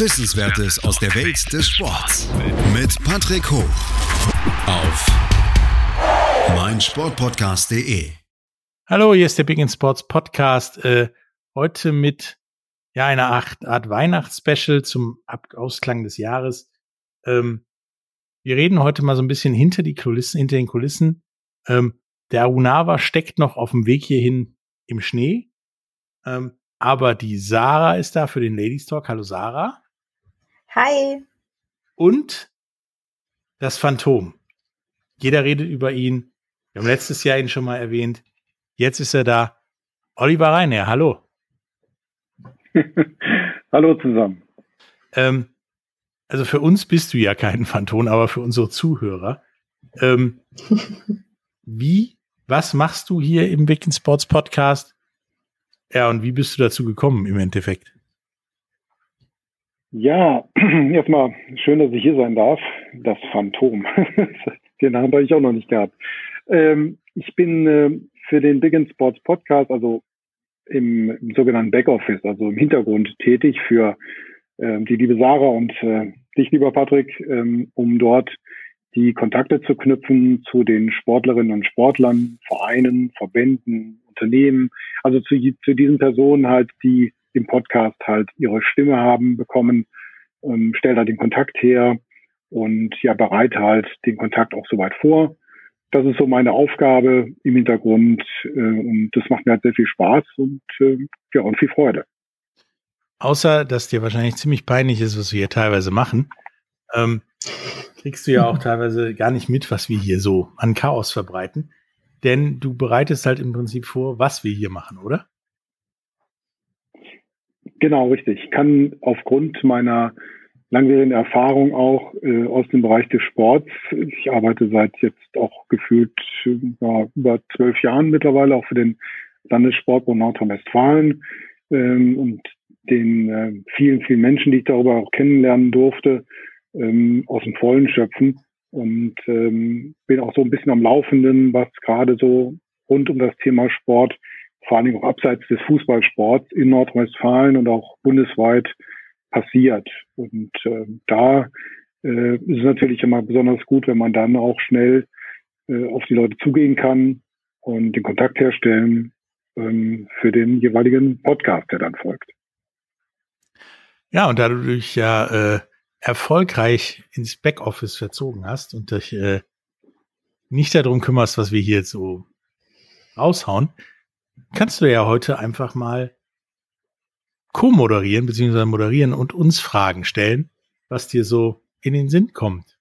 Wissenswertes aus der Welt des Sports. Mit Patrick Hoch. Auf meinsportpodcast.de. Hallo, hier ist der Big End Sports Podcast. Äh, heute mit ja, eine Art, Art Weihnachtsspecial zum Ab Ausklang des Jahres. Ähm, wir reden heute mal so ein bisschen hinter die Kulissen, hinter den Kulissen. Ähm, der Arunawa steckt noch auf dem Weg hierhin im Schnee. Ähm, aber die Sarah ist da für den Ladies Talk. Hallo Sarah. Hi. Und das Phantom. Jeder redet über ihn. Wir haben letztes Jahr ihn schon mal erwähnt. Jetzt ist er da. Oliver Reiner, hallo. Hallo zusammen. Ähm, also für uns bist du ja kein Phantom, aber für unsere Zuhörer. Ähm, wie, was machst du hier im Wicked Sports Podcast? Ja, und wie bist du dazu gekommen im Endeffekt? Ja, erstmal schön, dass ich hier sein darf. Das Phantom. den habe ich auch noch nicht gehabt. Ähm, ich bin äh, für den Big Sports Podcast, also im, im sogenannten Backoffice, also im Hintergrund tätig für ähm, die liebe Sarah und äh, dich, lieber Patrick, ähm, um dort die Kontakte zu knüpfen zu den Sportlerinnen und Sportlern, Vereinen, Verbänden, Unternehmen, also zu, zu diesen Personen halt, die im Podcast halt ihre Stimme haben bekommen, ähm, stellt halt den Kontakt her und ja, bereit halt den Kontakt auch soweit vor das ist so meine Aufgabe im Hintergrund äh, und das macht mir halt sehr viel Spaß und äh, ja und viel Freude. Außer, dass dir wahrscheinlich ziemlich peinlich ist, was wir hier teilweise machen, ähm, kriegst du ja auch teilweise gar nicht mit, was wir hier so an Chaos verbreiten. Denn du bereitest halt im Prinzip vor, was wir hier machen, oder? Genau, richtig. Ich kann aufgrund meiner langjährige Erfahrung auch äh, aus dem Bereich des Sports. Ich arbeite seit jetzt auch gefühlt ja, über zwölf Jahren mittlerweile auch für den Landessportbund Nordrhein-Westfalen ähm, und den äh, vielen, vielen Menschen, die ich darüber auch kennenlernen durfte, ähm, aus dem Vollen schöpfen und ähm, bin auch so ein bisschen am Laufenden, was gerade so rund um das Thema Sport, vor allen Dingen auch abseits des Fußballsports in Nordrhein-Westfalen und auch bundesweit passiert. Und äh, da äh, ist es natürlich immer besonders gut, wenn man dann auch schnell äh, auf die Leute zugehen kann und den Kontakt herstellen ähm, für den jeweiligen Podcast, der dann folgt. Ja, und da du dich ja äh, erfolgreich ins Backoffice verzogen hast und dich äh, nicht darum kümmerst, was wir hier jetzt so raushauen, kannst du ja heute einfach mal co-moderieren bzw. moderieren und uns Fragen stellen, was dir so in den Sinn kommt.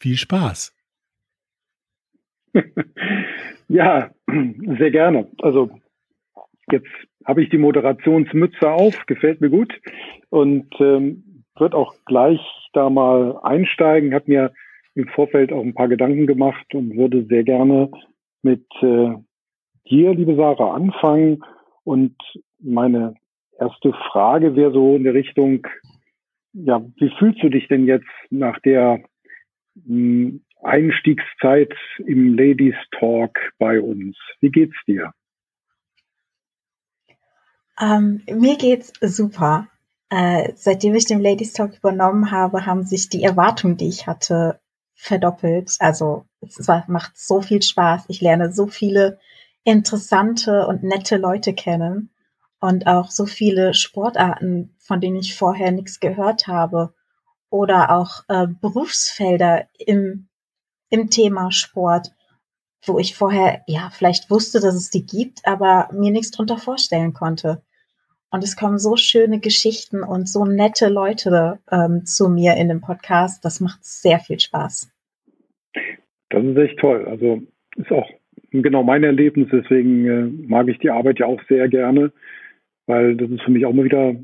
Viel Spaß. ja, sehr gerne. Also jetzt habe ich die Moderationsmütze auf, gefällt mir gut und ähm, wird auch gleich da mal einsteigen. Hat mir im Vorfeld auch ein paar Gedanken gemacht und würde sehr gerne mit äh, dir, liebe Sarah, anfangen und meine erste Frage wäre so in der Richtung, ja, wie fühlst du dich denn jetzt nach der mh, hm, Einstiegszeit im Ladies Talk bei uns? Wie geht's dir? Ähm, mir geht's super. Äh, seitdem ich den Ladies Talk übernommen habe, haben sich die Erwartungen, die ich hatte, verdoppelt. Also es macht so viel Spaß. Ich lerne so viele interessante und nette Leute kennen und auch so viele Sportarten, von denen ich vorher nichts gehört habe oder auch äh, Berufsfelder im, im Thema Sport, wo ich vorher ja vielleicht wusste, dass es die gibt, aber mir nichts drunter vorstellen konnte. Und es kommen so schöne Geschichten und so nette Leute ähm, zu mir in dem Podcast. Das macht sehr viel Spaß. Das ist echt toll. Also ist auch genau mein Erlebnis. Deswegen äh, mag ich die Arbeit ja auch sehr gerne weil das ist für mich auch immer wieder,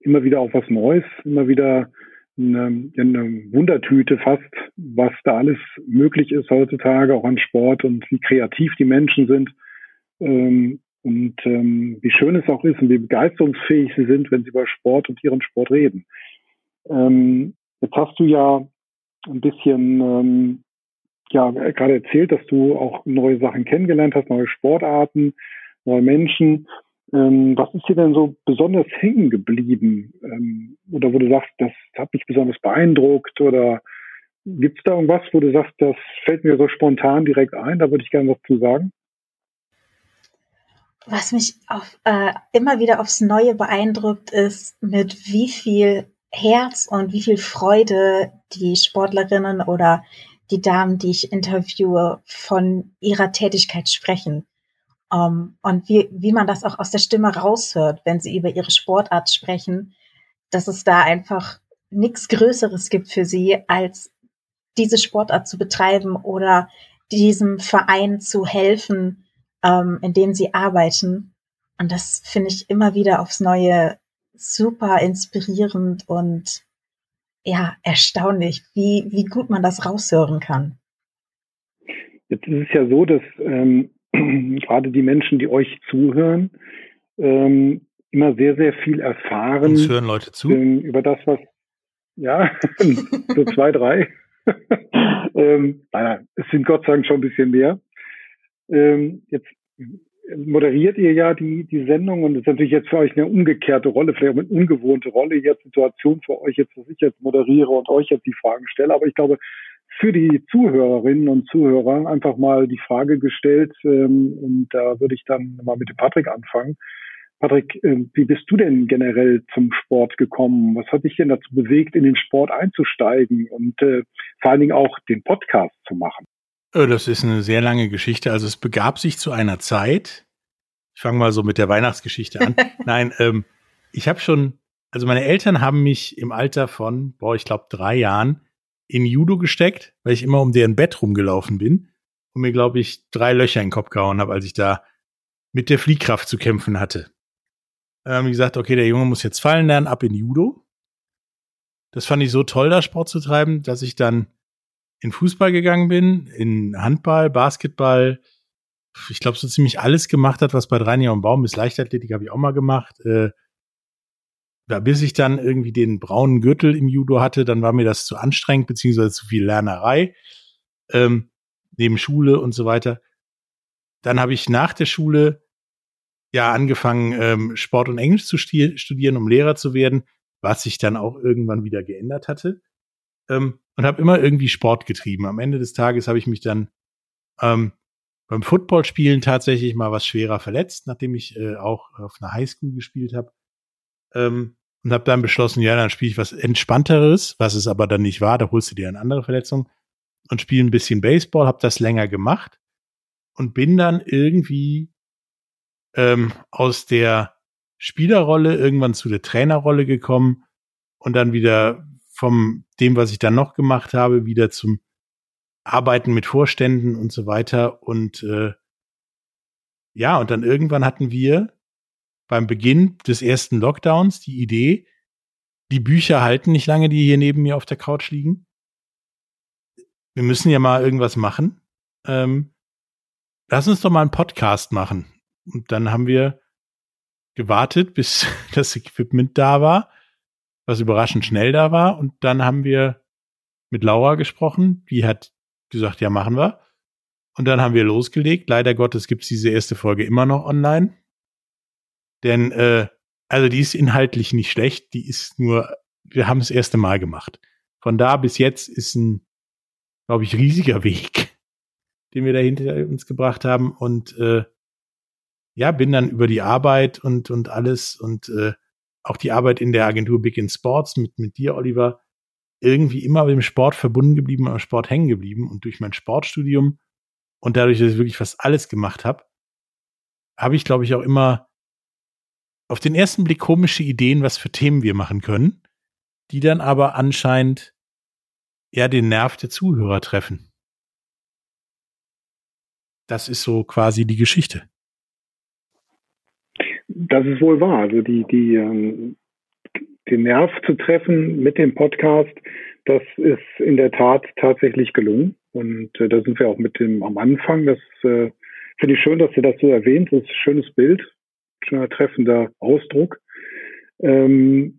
immer wieder auch was Neues, immer wieder eine, eine Wundertüte fast, was da alles möglich ist heutzutage, auch an Sport und wie kreativ die Menschen sind. Ähm, und ähm, wie schön es auch ist und wie begeisterungsfähig sie sind, wenn sie über Sport und ihren Sport reden. Ähm, jetzt hast du ja ein bisschen ähm, ja gerade erzählt, dass du auch neue Sachen kennengelernt hast, neue Sportarten, neue Menschen. Ähm, was ist dir denn so besonders hängen geblieben? Ähm, oder wo du sagst, das hat mich besonders beeindruckt? Oder gibt es da irgendwas, wo du sagst, das fällt mir so spontan direkt ein? Da würde ich gerne was zu sagen. Was mich auf, äh, immer wieder aufs Neue beeindruckt, ist, mit wie viel Herz und wie viel Freude die Sportlerinnen oder die Damen, die ich interviewe, von ihrer Tätigkeit sprechen. Um, ähm, und wie, wie man das auch aus der Stimme raushört, wenn sie über ihre Sportart sprechen, dass es da einfach nichts Größeres gibt für sie, als diese Sportart zu betreiben oder diesem Verein zu helfen, ähm, in dem sie arbeiten. Und das finde ich immer wieder aufs Neue super inspirierend und ja, erstaunlich, wie, wie gut man das raushören kann. Jetzt ist es ja so, dass ähm, gerade die Menschen, die euch zuhören, ähm, immer sehr, sehr viel erfahren. Uns hören Leute zu. Ähm, über das, was, ja, so zwei, drei. ähm, nein, es sind Gott sei Dank schon ein bisschen mehr. Ähm, jetzt moderiert ihr ja die, die Sendung und es ist natürlich jetzt für euch eine umgekehrte Rolle, vielleicht auch eine ungewohnte Rolle, jetzt Situation für euch jetzt, dass ich jetzt moderiere und euch jetzt die Fragen stelle. Aber ich glaube, für die Zuhörerinnen und Zuhörer einfach mal die Frage gestellt ähm, und da würde ich dann mal mit dem Patrick anfangen. Patrick, äh, wie bist du denn generell zum Sport gekommen? Was hat dich denn dazu bewegt, in den Sport einzusteigen und äh, vor allen Dingen auch den Podcast zu machen? Äh, das ist eine sehr lange Geschichte. Also es begab sich zu einer Zeit. Ich fange mal so mit der Weihnachtsgeschichte an. Nein, ähm, ich habe schon, also meine Eltern haben mich im Alter von, boah, ich glaube drei Jahren in Judo gesteckt, weil ich immer um deren Bett rumgelaufen bin und mir, glaube ich, drei Löcher in den Kopf gehauen habe, als ich da mit der Fliehkraft zu kämpfen hatte. Haben die gesagt, okay, der Junge muss jetzt fallen lernen, ab in Judo. Das fand ich so toll, da Sport zu treiben, dass ich dann in Fußball gegangen bin, in Handball, Basketball, ich glaube, so ziemlich alles gemacht hat, was bei Reinier und Baum ist. Leichtathletik habe ich auch mal gemacht. Äh, bis ich dann irgendwie den braunen Gürtel im Judo hatte, dann war mir das zu anstrengend, beziehungsweise zu viel Lernerei, ähm, neben Schule und so weiter. Dann habe ich nach der Schule ja angefangen, ähm, Sport und Englisch zu studieren, um Lehrer zu werden, was sich dann auch irgendwann wieder geändert hatte. Ähm, und habe immer irgendwie Sport getrieben. Am Ende des Tages habe ich mich dann ähm, beim Footballspielen tatsächlich mal was schwerer verletzt, nachdem ich äh, auch auf einer Highschool gespielt habe. Ähm, und habe dann beschlossen, ja, dann spiele ich was entspannteres, was es aber dann nicht war. Da holst du dir eine andere Verletzung und spiele ein bisschen Baseball. Habe das länger gemacht und bin dann irgendwie ähm, aus der Spielerrolle irgendwann zu der Trainerrolle gekommen und dann wieder vom dem, was ich dann noch gemacht habe, wieder zum Arbeiten mit Vorständen und so weiter. Und äh, ja, und dann irgendwann hatten wir beim Beginn des ersten Lockdowns die Idee, die Bücher halten nicht lange, die hier neben mir auf der Couch liegen. Wir müssen ja mal irgendwas machen. Ähm, lass uns doch mal einen Podcast machen. Und dann haben wir gewartet, bis das Equipment da war was überraschend schnell da war. Und dann haben wir mit Laura gesprochen, die hat gesagt, ja, machen wir. Und dann haben wir losgelegt. Leider Gottes gibt es diese erste Folge immer noch online. Denn, äh, also die ist inhaltlich nicht schlecht, die ist nur, wir haben das erste Mal gemacht. Von da bis jetzt ist ein, glaube ich, riesiger Weg, den wir da hinter uns gebracht haben. Und äh, ja, bin dann über die Arbeit und, und alles und äh, auch die Arbeit in der Agentur Big in Sports mit, mit dir, Oliver, irgendwie immer mit dem Sport verbunden geblieben, am Sport hängen geblieben. Und durch mein Sportstudium und dadurch, dass ich wirklich fast alles gemacht habe, habe ich, glaube ich, auch immer auf den ersten Blick komische Ideen, was für Themen wir machen können, die dann aber anscheinend eher den Nerv der Zuhörer treffen. Das ist so quasi die Geschichte. Das ist wohl wahr. Also die, die, ähm, den Nerv zu treffen mit dem Podcast, das ist in der Tat tatsächlich gelungen. Und äh, da sind wir auch mit dem am Anfang. Das äh, finde ich schön, dass ihr das so erwähnt. Das ist ein schönes Bild, schöner treffender Ausdruck. Ähm,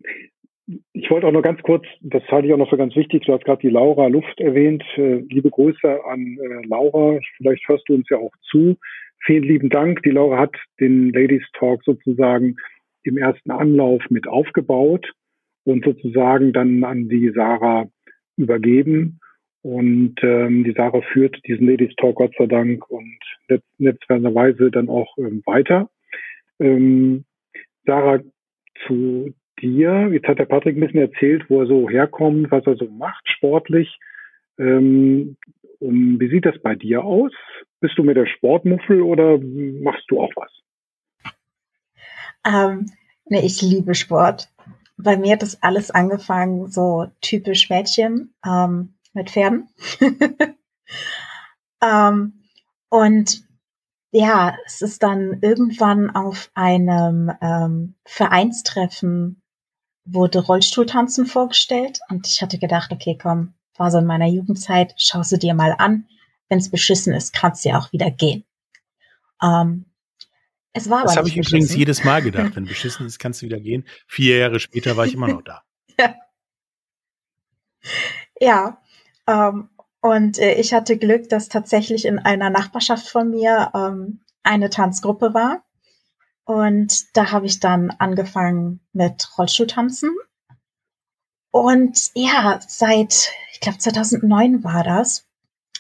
ich wollte auch noch ganz kurz, das halte ich auch noch für ganz wichtig, du hast gerade die Laura Luft erwähnt. Äh, liebe Grüße an äh, Laura. Vielleicht hörst du uns ja auch zu. Vielen lieben Dank. Die Laura hat den Ladies Talk sozusagen im ersten Anlauf mit aufgebaut und sozusagen dann an die Sarah übergeben. Und ähm, die Sarah führt diesen Ladies Talk Gott sei Dank und netzwerkerweise dann auch ähm, weiter. Ähm, Sarah, zu dir, jetzt hat der Patrick ein bisschen erzählt, wo er so herkommt, was er so macht sportlich. Ähm, wie sieht das bei dir aus? Bist du mit der Sportmuffel oder machst du auch was? Ähm, nee, ich liebe Sport. Bei mir hat das alles angefangen, so typisch Mädchen ähm, mit Pferden. ähm, und ja, es ist dann irgendwann auf einem ähm, Vereinstreffen wurde Rollstuhltanzen vorgestellt und ich hatte gedacht, okay, komm, war so in meiner Jugendzeit, schau sie dir mal an. Wenn es beschissen ist, kannst du ja auch wieder gehen. Ähm, es war das habe ich beschissen. übrigens jedes Mal gedacht. Wenn beschissen ist, kannst du wieder gehen. Vier Jahre später war ich immer noch da. ja. ja ähm, und äh, ich hatte Glück, dass tatsächlich in einer Nachbarschaft von mir ähm, eine Tanzgruppe war. Und da habe ich dann angefangen mit Rollstuhltanzen. Und ja, seit, ich glaube 2009 war das.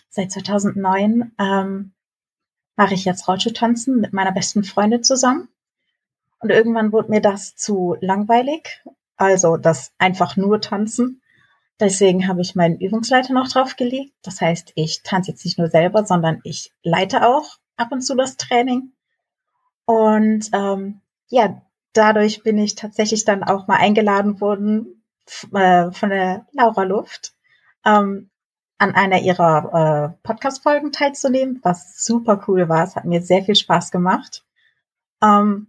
Seit 2009 ähm, mache ich jetzt Rollstuhltanzen mit meiner besten Freundin zusammen. Und irgendwann wurde mir das zu langweilig. Also das einfach nur tanzen. Deswegen habe ich meinen Übungsleiter noch draufgelegt. Das heißt, ich tanze jetzt nicht nur selber, sondern ich leite auch ab und zu das Training. Und ähm, ja, dadurch bin ich tatsächlich dann auch mal eingeladen worden äh, von der Laura Luft, ähm, an einer ihrer äh, Podcast-Folgen teilzunehmen, was super cool war. Es hat mir sehr viel Spaß gemacht. Ähm,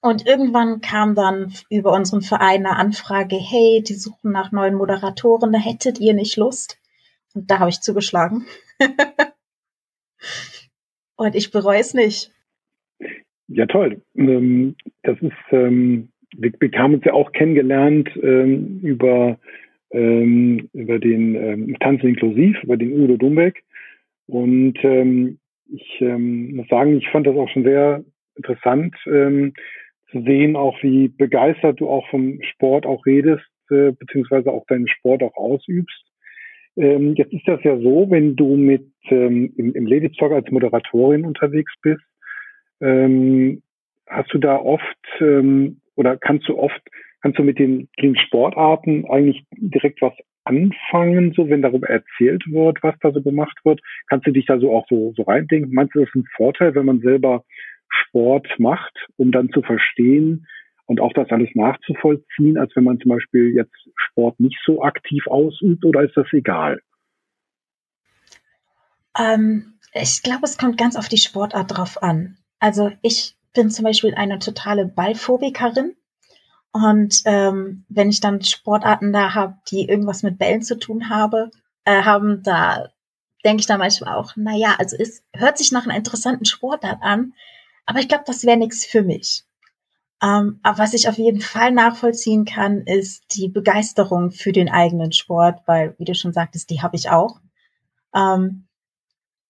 und irgendwann kam dann über unseren Verein eine Anfrage, hey, die suchen nach neuen Moderatoren, da hättet ihr nicht Lust? Und da habe ich zugeschlagen. Und ich bereue es nicht. Ja, toll. Ähm, das ist, ähm, wir, wir haben uns ja auch kennengelernt ähm, über über den Tanzen inklusiv, über den Udo Dumbeck. Und ich muss sagen, ich fand das auch schon sehr interessant zu sehen, auch wie begeistert du auch vom Sport auch redest, äh, beziehungsweise auch deinen Sport auch ausübst. Jetzt ist das ja so, wenn du mit im, im Ladies Talk als Moderatorin unterwegs bist, ähm, hast du da oft ähm, oder kannst du oft kannst du mit den, den Sportarten eigentlich direkt was anfangen, so wenn darüber erzählt wird, was da so gemacht wird? Kannst du dich da so auch so, so reindenken? Meinst du, das ist ein Vorteil, wenn man selber Sport macht, um dann zu verstehen und auch das alles nachzuvollziehen, als wenn man zum Beispiel jetzt Sport nicht so aktiv ausübt oder ist das egal? Ähm, ich glaube, es kommt ganz auf die Sportart drauf an. Also ich bin zum Beispiel eine totale Ballphobikerin. Und ähm, wenn ich dann Sportarten da habe, die irgendwas mit Bällen zu tun habe, äh, haben, da denke ich dann manchmal auch, na ja, also es hört sich nach einer interessanten Sportart an, aber ich glaube, das wäre nichts für mich. Ähm, aber was ich auf jeden Fall nachvollziehen kann, ist die Begeisterung für den eigenen Sport, weil, wie du schon sagtest, die habe ich auch. Ähm,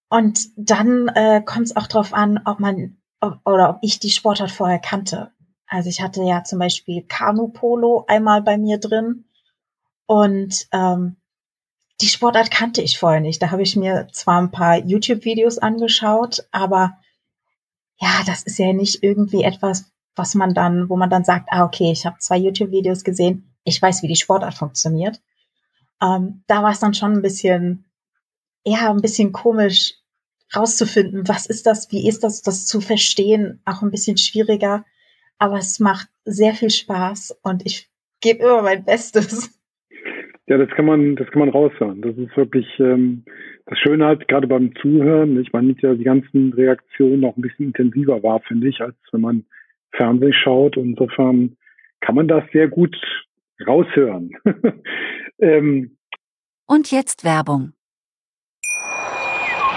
und dann äh, kommt es auch darauf an, ob man ob, oder ob ich die Sportart vorher kannte. Also ich hatte ja zum Beispiel Kanu-Polo einmal bei mir drin und ähm, die Sportart kannte ich vorher nicht. Da habe ich mir zwar ein paar YouTube-Videos angeschaut, aber ja, das ist ja nicht irgendwie etwas, was man dann, wo man dann sagt, ah, okay, ich habe zwei YouTube-Videos gesehen, ich weiß, wie die Sportart funktioniert. Ähm, da war es dann schon ein bisschen, ja, ein bisschen komisch rauszufinden, was ist das, wie ist das, das zu verstehen, auch ein bisschen schwieriger aber es macht sehr viel Spaß und ich gebe immer mein Bestes. Ja, das kann man, das kann man raushören. Das ist wirklich ähm, das Schöne halt gerade beim Zuhören. Ich meine, ja die ganzen Reaktionen auch ein bisschen intensiver war, finde ich, als wenn man Fernsehen schaut. Und insofern kann man das sehr gut raushören. ähm, Und jetzt Werbung.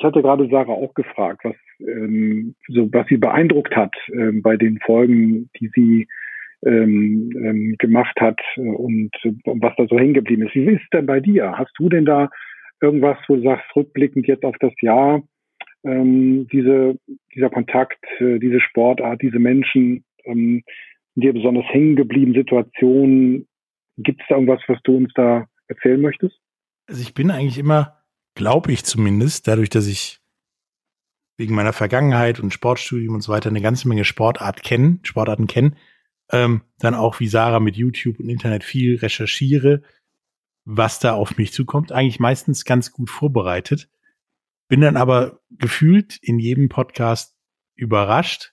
ich hatte gerade Sarah auch gefragt, was, ähm, so, was sie beeindruckt hat ähm, bei den Folgen, die sie ähm, ähm, gemacht hat und, und was da so hängen geblieben ist. Wie ist denn bei dir? Hast du denn da irgendwas, wo du sagst, rückblickend jetzt auf das Jahr, ähm, diese, dieser Kontakt, äh, diese Sportart, diese Menschen, ähm, dir besonders hängen geblieben Situationen? Gibt es da irgendwas, was du uns da erzählen möchtest? Also ich bin eigentlich immer, glaube ich zumindest, dadurch, dass ich wegen meiner Vergangenheit und Sportstudium und so weiter eine ganze Menge Sportart kennen, Sportarten kennen, ähm, dann auch wie Sarah mit YouTube und Internet viel recherchiere, was da auf mich zukommt, eigentlich meistens ganz gut vorbereitet. Bin dann aber gefühlt in jedem Podcast überrascht,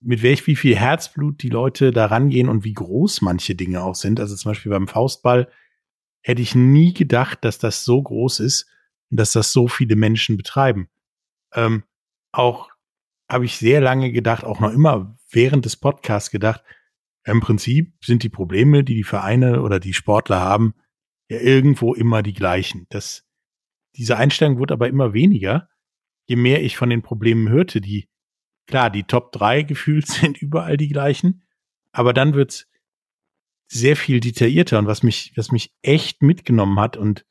mit welch wie viel Herzblut die Leute da rangehen und wie groß manche Dinge auch sind. Also zum Beispiel beim Faustball hätte ich nie gedacht, dass das so groß ist und dass das so viele Menschen betreiben. Ähm, auch habe ich sehr lange gedacht, auch noch immer während des Podcasts gedacht, im Prinzip sind die Probleme, die die Vereine oder die Sportler haben, ja irgendwo immer die gleichen. Das, diese Einstellung wurde aber immer weniger, je mehr ich von den Problemen hörte, die, klar, die Top 3 gefühlt sind überall die gleichen, aber dann wird's sehr viel detaillierter und was mich, was mich echt mitgenommen hat und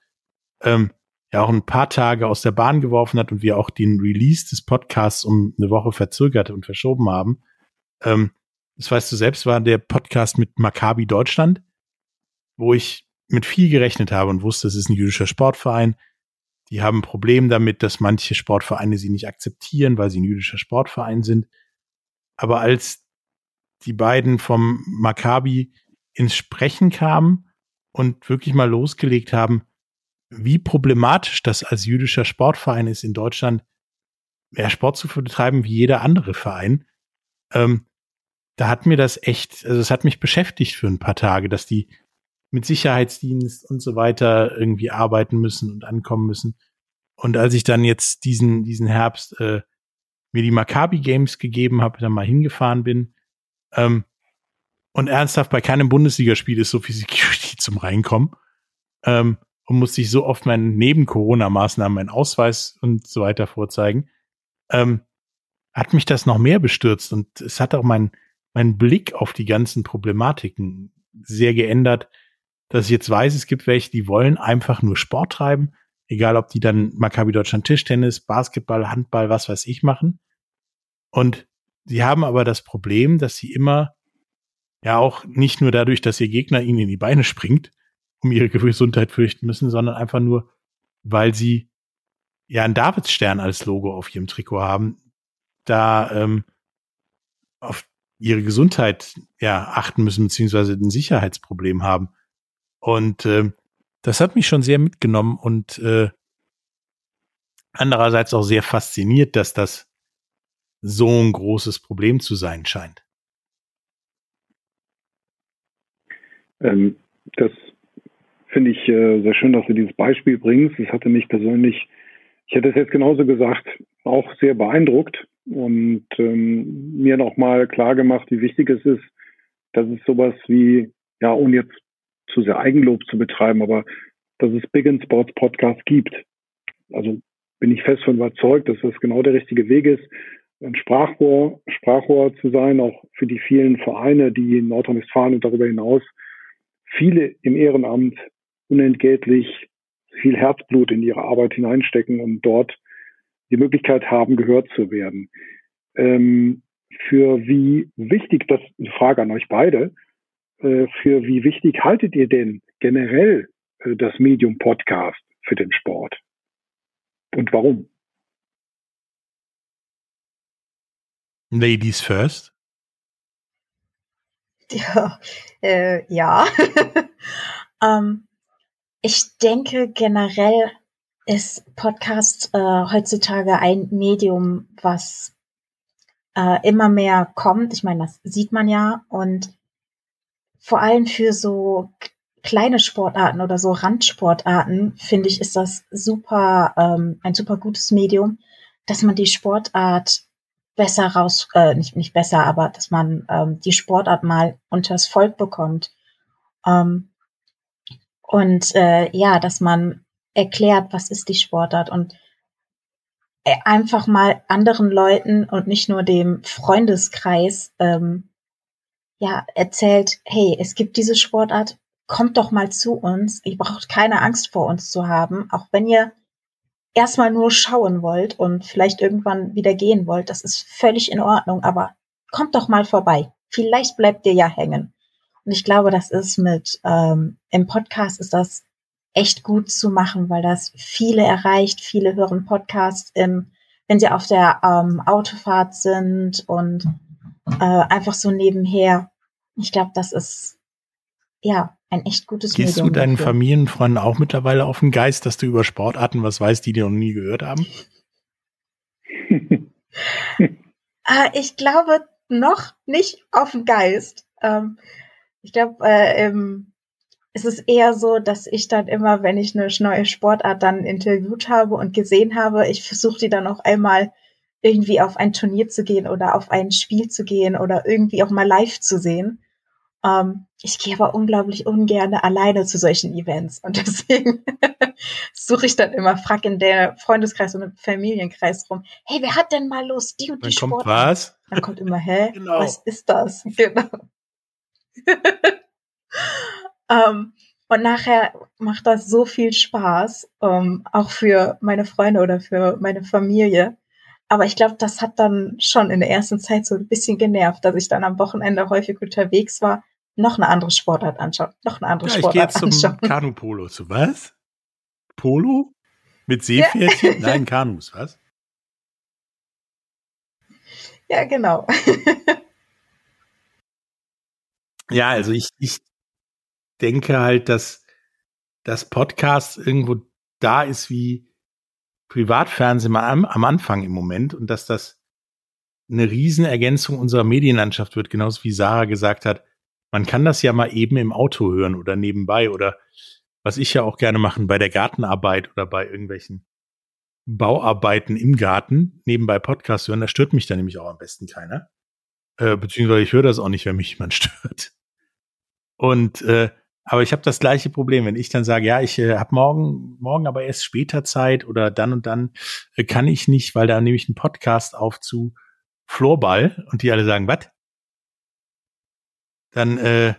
ähm, ja auch ein paar Tage aus der Bahn geworfen hat und wir auch den Release des Podcasts um eine Woche verzögert und verschoben haben. Ähm, das weißt du selbst, war der Podcast mit Maccabi Deutschland, wo ich mit viel gerechnet habe und wusste, es ist ein jüdischer Sportverein. Die haben ein Problem damit, dass manche Sportvereine sie nicht akzeptieren, weil sie ein jüdischer Sportverein sind. Aber als die beiden vom Maccabi ins Sprechen kamen und wirklich mal losgelegt haben, wie problematisch das als jüdischer Sportverein ist in Deutschland, mehr Sport zu betreiben wie jeder andere Verein, ähm, da hat mir das echt, also es hat mich beschäftigt für ein paar Tage, dass die mit Sicherheitsdienst und so weiter irgendwie arbeiten müssen und ankommen müssen. Und als ich dann jetzt diesen, diesen Herbst äh, mir die Maccabi Games gegeben habe, dann mal hingefahren bin, ähm, und ernsthaft bei keinem Bundesligaspiel ist so viel Security zum Reinkommen, ähm, und musste ich so oft meinen neben Corona-Maßnahmen, meinen Ausweis und so weiter vorzeigen, ähm, hat mich das noch mehr bestürzt und es hat auch mein, mein Blick auf die ganzen Problematiken sehr geändert, dass ich jetzt weiß, es gibt welche, die wollen einfach nur Sport treiben, egal ob die dann Maccabi Deutschland Tischtennis, Basketball, Handball, was weiß ich machen. Und sie haben aber das Problem, dass sie immer ja auch nicht nur dadurch, dass ihr Gegner ihnen in die Beine springt, um ihre Gesundheit fürchten müssen, sondern einfach nur, weil sie ja einen Davidsstern als Logo auf ihrem Trikot haben, da ähm, auf ihre Gesundheit ja achten müssen, beziehungsweise ein Sicherheitsproblem haben. Und äh, das hat mich schon sehr mitgenommen und äh, andererseits auch sehr fasziniert, dass das so ein großes Problem zu sein scheint. Ähm, das finde ich äh, sehr schön, dass du dieses Beispiel bringst. Das hatte mich persönlich, ich hätte es jetzt genauso gesagt, auch sehr beeindruckt und ähm, mir nochmal klar gemacht, wie wichtig es ist, dass es sowas wie, ja, ohne jetzt zu sehr Eigenlob zu betreiben, aber dass es Big in Sports Podcast gibt. Also bin ich fest von überzeugt, dass das genau der richtige Weg ist, ein Sprachrohr, Sprachrohr zu sein, auch für die vielen Vereine, die in Nordrhein-Westfalen und darüber hinaus viele im Ehrenamt unentgeltlich viel Herzblut in ihre Arbeit hineinstecken und dort die Möglichkeit haben, gehört zu werden. Ähm, für wie wichtig das, eine Frage an euch beide, äh, für wie wichtig haltet ihr denn generell äh, das Medium Podcast für den Sport? Und warum? Ladies first. Ja, äh, ja. ähm, ich denke generell ist Podcast äh, heutzutage ein Medium, was äh, immer mehr kommt. Ich meine, das sieht man ja. Und vor allem für so kleine Sportarten oder so Randsportarten, finde ich, ist das super, ähm, ein super gutes Medium, dass man die Sportart besser raus, äh, nicht, nicht besser, aber dass man ähm, die Sportart mal unters Volk bekommt. Ähm, und äh, ja, dass man erklärt, was ist die Sportart und äh, einfach mal anderen Leuten und nicht nur dem Freundeskreis ähm, ja erzählt, hey, es gibt diese Sportart, kommt doch mal zu uns. Ihr braucht keine Angst vor uns zu haben, auch wenn ihr erstmal nur schauen wollt und vielleicht irgendwann wieder gehen wollt. Das ist völlig in Ordnung, aber kommt doch mal vorbei. Vielleicht bleibt ihr ja hängen. Und ich glaube, das ist mit ähm, im Podcast ist das echt gut zu machen, weil das viele erreicht. Viele hören Podcasts, im, wenn sie auf der ähm, Autofahrt sind und äh, einfach so nebenher. Ich glaube, das ist ja ein echt gutes Gehst Medium du deinen dafür. Familienfreunden auch mittlerweile auf den Geist, dass du über Sportarten was weißt, die die noch nie gehört haben? äh, ich glaube noch nicht auf den Geist. Ähm, ich glaube, äh, ähm, es ist eher so, dass ich dann immer, wenn ich eine neue Sportart dann interviewt habe und gesehen habe, ich versuche die dann auch einmal irgendwie auf ein Turnier zu gehen oder auf ein Spiel zu gehen oder irgendwie auch mal live zu sehen. Ähm, ich gehe aber unglaublich ungern alleine zu solchen Events und deswegen suche ich dann immer, frag in der Freundeskreis und im Familienkreis rum, hey, wer hat denn mal Lust, die und die dann Kommt was? Dann kommt immer, hä, genau. was ist das? Genau. Ähm, und nachher macht das so viel Spaß, ähm, auch für meine Freunde oder für meine Familie. Aber ich glaube, das hat dann schon in der ersten Zeit so ein bisschen genervt, dass ich dann am Wochenende häufig unterwegs war, noch eine andere Sportart anschauen, noch eine andere ja, Sportart ich gehe jetzt zum Kanu-Polo. Zu was? Polo? Mit Seepferdchen? Ja. Nein, Kanus, was? Ja, genau. ja, also ich, ich denke halt, dass das Podcast irgendwo da ist wie Privatfernsehen am, am Anfang im Moment und dass das eine Riesenergänzung unserer Medienlandschaft wird, genauso wie Sarah gesagt hat. Man kann das ja mal eben im Auto hören oder nebenbei oder was ich ja auch gerne machen bei der Gartenarbeit oder bei irgendwelchen Bauarbeiten im Garten nebenbei Podcast hören. Da stört mich dann nämlich auch am besten keiner. Äh, beziehungsweise ich höre das auch nicht, wenn mich jemand stört. Und äh, aber ich habe das gleiche Problem, wenn ich dann sage, ja, ich äh, habe morgen, morgen aber erst später Zeit oder dann und dann äh, kann ich nicht, weil da nehme ich einen Podcast auf zu Floorball und die alle sagen, was? Dann äh,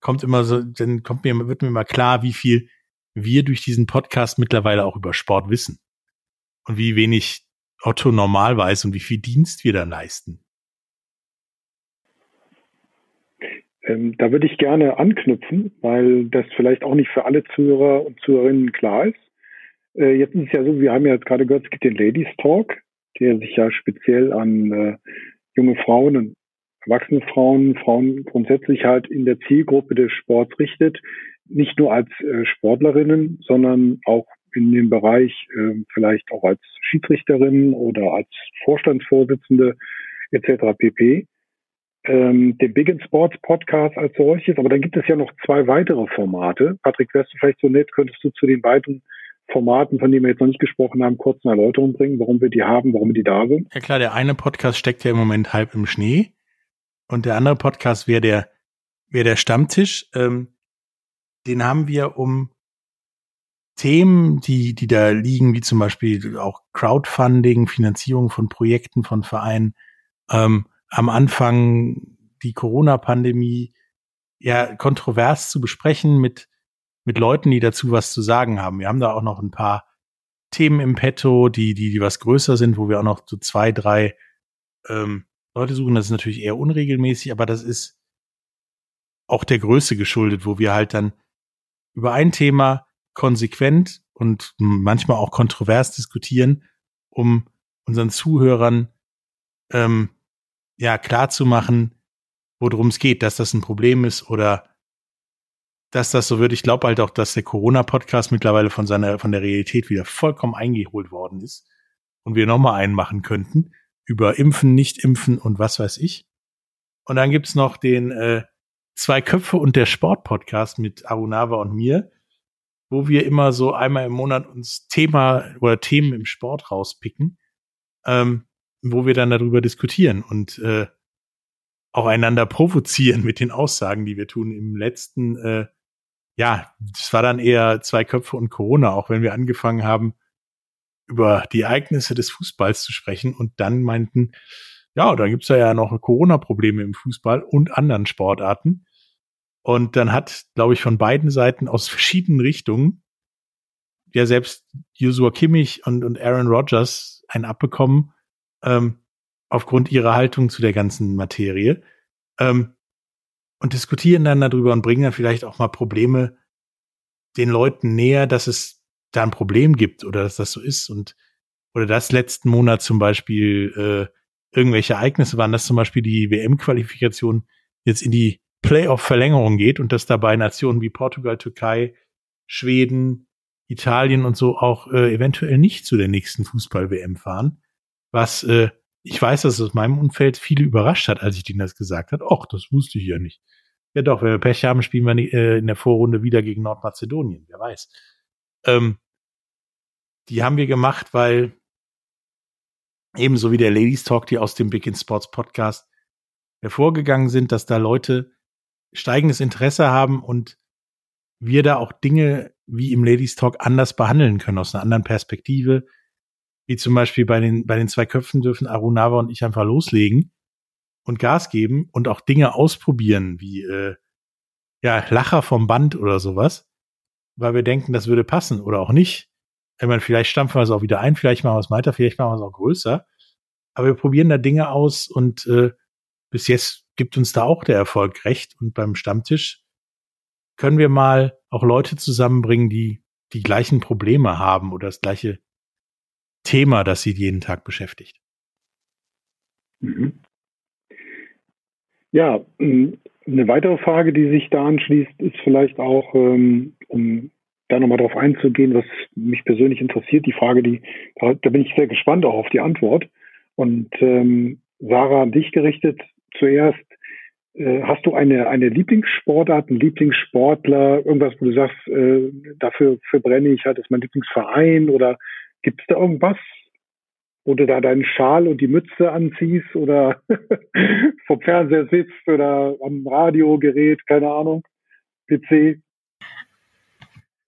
kommt immer so, dann kommt mir, wird mir mal klar, wie viel wir durch diesen Podcast mittlerweile auch über Sport wissen und wie wenig Otto normal weiß und wie viel Dienst wir da leisten. Ähm, da würde ich gerne anknüpfen, weil das vielleicht auch nicht für alle Zuhörer und Zuhörerinnen klar ist. Äh, jetzt ist es ja so, wir haben ja jetzt gerade gehört, es gibt den Ladies Talk, der sich ja speziell an äh, junge Frauen und erwachsene Frauen, Frauen grundsätzlich halt in der Zielgruppe des Sports richtet. Nicht nur als äh, Sportlerinnen, sondern auch in dem Bereich äh, vielleicht auch als Schiedsrichterin oder als Vorstandsvorsitzende etc. pp ähm, den Big in Sports Podcast als solches, aber dann gibt es ja noch zwei weitere Formate. Patrick, wärst du vielleicht so nett, könntest du zu den beiden Formaten, von denen wir jetzt noch nicht gesprochen haben, kurz eine Erläuterung bringen, warum wir die haben, warum die da sind? Ja klar, der eine Podcast steckt ja im Moment halb im Schnee und der andere Podcast wäre der, wäre der Stammtisch. Ähm, den haben wir um Themen, die, die da liegen, wie zum Beispiel auch Crowdfunding, Finanzierung von Projekten von Vereinen, ähm, am Anfang die Corona-Pandemie ja kontrovers zu besprechen mit, mit Leuten, die dazu was zu sagen haben. Wir haben da auch noch ein paar Themen im Petto, die, die, die was größer sind, wo wir auch noch so zwei, drei ähm, Leute suchen. Das ist natürlich eher unregelmäßig, aber das ist auch der Größe geschuldet, wo wir halt dann über ein Thema konsequent und manchmal auch kontrovers diskutieren, um unseren Zuhörern ähm, ja klar zu machen, worum es geht, dass das ein Problem ist oder dass das so wird. Ich glaube halt auch, dass der Corona-Podcast mittlerweile von seiner, von der Realität wieder vollkommen eingeholt worden ist und wir nochmal einen machen könnten über Impfen, Nicht-Impfen und was weiß ich. Und dann gibt's noch den äh, Zwei Köpfe und der Sport-Podcast mit Arunava und mir, wo wir immer so einmal im Monat uns Thema oder Themen im Sport rauspicken, ähm, wo wir dann darüber diskutieren und äh, auch einander provozieren mit den Aussagen, die wir tun. Im letzten, äh, ja, das war dann eher zwei Köpfe und Corona, auch wenn wir angefangen haben, über die Ereignisse des Fußballs zu sprechen und dann meinten, ja, da gibt's ja noch Corona-Probleme im Fußball und anderen Sportarten. Und dann hat, glaube ich, von beiden Seiten aus verschiedenen Richtungen ja selbst Joshua Kimmich und, und Aaron Rodgers ein abbekommen, ähm, aufgrund ihrer Haltung zu der ganzen Materie. Ähm, und diskutieren dann darüber und bringen dann vielleicht auch mal Probleme den Leuten näher, dass es da ein Problem gibt oder dass das so ist und oder das letzten Monat zum Beispiel äh, irgendwelche Ereignisse waren, dass zum Beispiel die WM-Qualifikation jetzt in die Playoff-Verlängerung geht und dass dabei Nationen wie Portugal, Türkei, Schweden, Italien und so auch äh, eventuell nicht zu der nächsten Fußball-WM fahren. Was äh, ich weiß, dass es aus meinem Umfeld viele überrascht hat, als ich denen das gesagt habe. Och, das wusste ich ja nicht. Ja doch, wenn wir Pech haben, spielen wir äh, in der Vorrunde wieder gegen Nordmazedonien, wer weiß. Ähm, die haben wir gemacht, weil ebenso wie der Ladies Talk, die aus dem Big in Sports Podcast hervorgegangen sind, dass da Leute steigendes Interesse haben und wir da auch Dinge wie im Ladies Talk anders behandeln können, aus einer anderen Perspektive. Wie zum Beispiel bei den, bei den zwei Köpfen dürfen Arunava und ich einfach loslegen und Gas geben und auch Dinge ausprobieren, wie äh, ja, Lacher vom Band oder sowas, weil wir denken, das würde passen oder auch nicht. Ich meine, vielleicht stampfen wir es auch wieder ein, vielleicht machen wir es weiter, vielleicht machen wir es auch größer. Aber wir probieren da Dinge aus und äh, bis jetzt gibt uns da auch der Erfolg recht. Und beim Stammtisch können wir mal auch Leute zusammenbringen, die die gleichen Probleme haben oder das gleiche Thema, das sie jeden Tag beschäftigt. Mhm. Ja, eine weitere Frage, die sich da anschließt, ist vielleicht auch, ähm, um da nochmal drauf einzugehen, was mich persönlich interessiert, die Frage, die, da, bin ich sehr gespannt auch auf die Antwort. Und ähm, Sarah, an dich gerichtet zuerst, äh, hast du eine, eine Lieblingssportart, einen Lieblingssportler, irgendwas, wo du sagst, äh, dafür verbrenne ich halt, ist mein Lieblingsverein oder gibt es da irgendwas, wo du da deinen Schal und die Mütze anziehst oder vom Fernseher sitzt oder am Radiogerät, keine Ahnung, PC?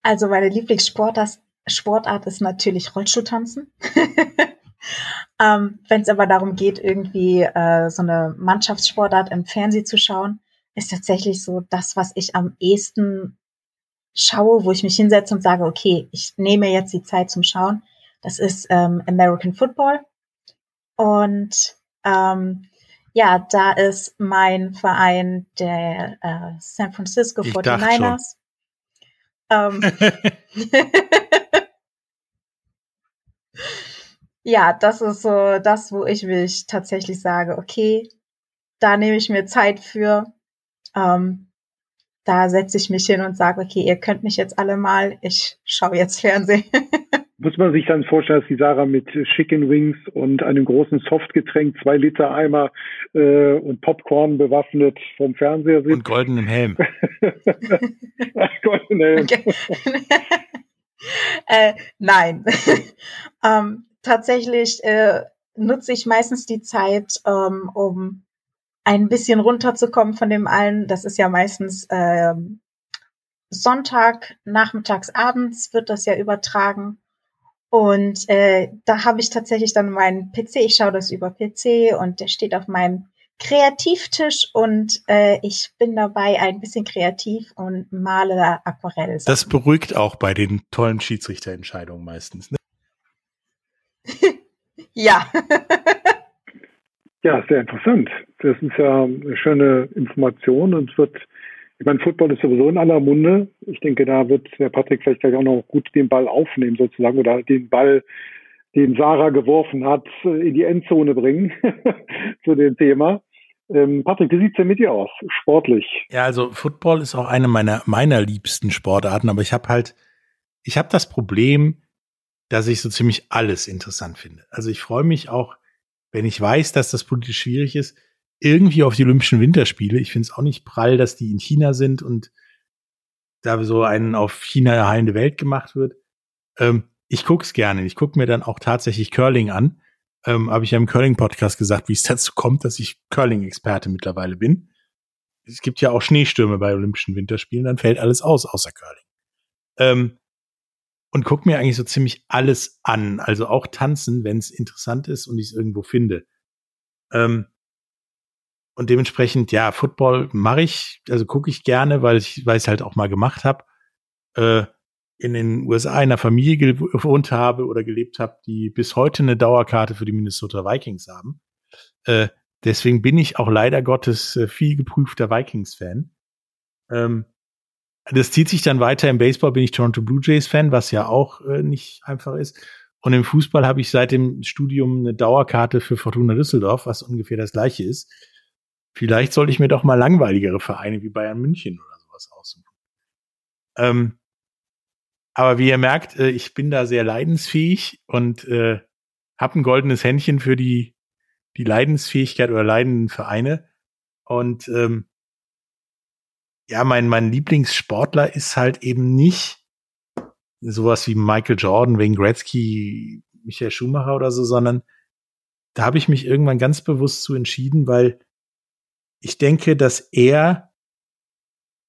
Also meine Lieblingssportart Sportart ist natürlich Rollstuhltanzen. ähm, Wenn es aber darum geht, irgendwie äh, so eine Mannschaftssportart im Fernsehen zu schauen, ist tatsächlich so das, was ich am ehesten schaue, wo ich mich hinsetze und sage, okay, ich nehme jetzt die Zeit zum Schauen. Das ist ähm, American Football. Und ähm, ja, da ist mein Verein der äh, San Francisco ich 49ers. Ähm, ja, das ist so das, wo ich mich tatsächlich sage, okay, da nehme ich mir Zeit für. Ähm, da setze ich mich hin und sage, okay, ihr könnt mich jetzt alle mal, ich schaue jetzt Fernsehen. Muss man sich dann vorstellen, dass die Sarah mit Chicken Wings und einem großen Softgetränk, zwei Liter Eimer äh, und Popcorn bewaffnet vom Fernseher sitzt? Und goldenem Helm. goldenem Helm. äh, nein. ähm, tatsächlich äh, nutze ich meistens die Zeit, ähm, um ein bisschen runterzukommen von dem allen. Das ist ja meistens ähm, Sonntag, nachmittags, abends wird das ja übertragen. Und äh, da habe ich tatsächlich dann meinen PC, ich schaue das über PC und der steht auf meinem Kreativtisch und äh, ich bin dabei ein bisschen kreativ und male Aquarell. Das beruhigt auch bei den tollen Schiedsrichterentscheidungen meistens. Ne? ja. ja, sehr interessant. Das ist ja eine schöne Information und es wird ich meine, Football ist sowieso in aller Munde. Ich denke, da wird der Patrick vielleicht auch noch gut den Ball aufnehmen, sozusagen, oder den Ball, den Sarah geworfen hat, in die Endzone bringen zu dem Thema. Ähm, Patrick, wie sieht's denn mit dir aus, sportlich? Ja, also Football ist auch eine meiner meiner liebsten Sportarten, aber ich habe halt, ich habe das Problem, dass ich so ziemlich alles interessant finde. Also ich freue mich auch, wenn ich weiß, dass das politisch schwierig ist, irgendwie auf die Olympischen Winterspiele. Ich finde es auch nicht prall, dass die in China sind und da so einen auf China heilende Welt gemacht wird. Ähm, ich guck's gerne. Ich gucke mir dann auch tatsächlich Curling an ähm, habe ich ja im Curling-Podcast gesagt, wie es dazu kommt, dass ich Curling-Experte mittlerweile bin. Es gibt ja auch Schneestürme bei Olympischen Winterspielen, dann fällt alles aus, außer Curling. Ähm, und guck mir eigentlich so ziemlich alles an. Also auch tanzen, wenn es interessant ist und ich es irgendwo finde. Ähm, und dementsprechend, ja, Football mache ich, also gucke ich gerne, weil ich, ich halt auch mal gemacht habe. Äh, in den USA in einer Familie gewohnt habe oder gelebt habe, die bis heute eine Dauerkarte für die Minnesota Vikings haben. Äh, deswegen bin ich auch leider Gottes äh, viel geprüfter Vikings-Fan. Ähm, das zieht sich dann weiter. Im Baseball bin ich Toronto Blue Jays-Fan, was ja auch äh, nicht einfach ist. Und im Fußball habe ich seit dem Studium eine Dauerkarte für Fortuna Düsseldorf, was ungefähr das gleiche ist. Vielleicht sollte ich mir doch mal langweiligere Vereine wie Bayern München oder sowas aussuchen. Ähm, aber wie ihr merkt, äh, ich bin da sehr leidensfähig und äh, habe ein goldenes Händchen für die, die Leidensfähigkeit oder leidenden Vereine. Und ähm, ja, mein, mein Lieblingssportler ist halt eben nicht sowas wie Michael Jordan, Wayne Gretzky, Michael Schumacher oder so, sondern da habe ich mich irgendwann ganz bewusst zu entschieden, weil ich denke, dass er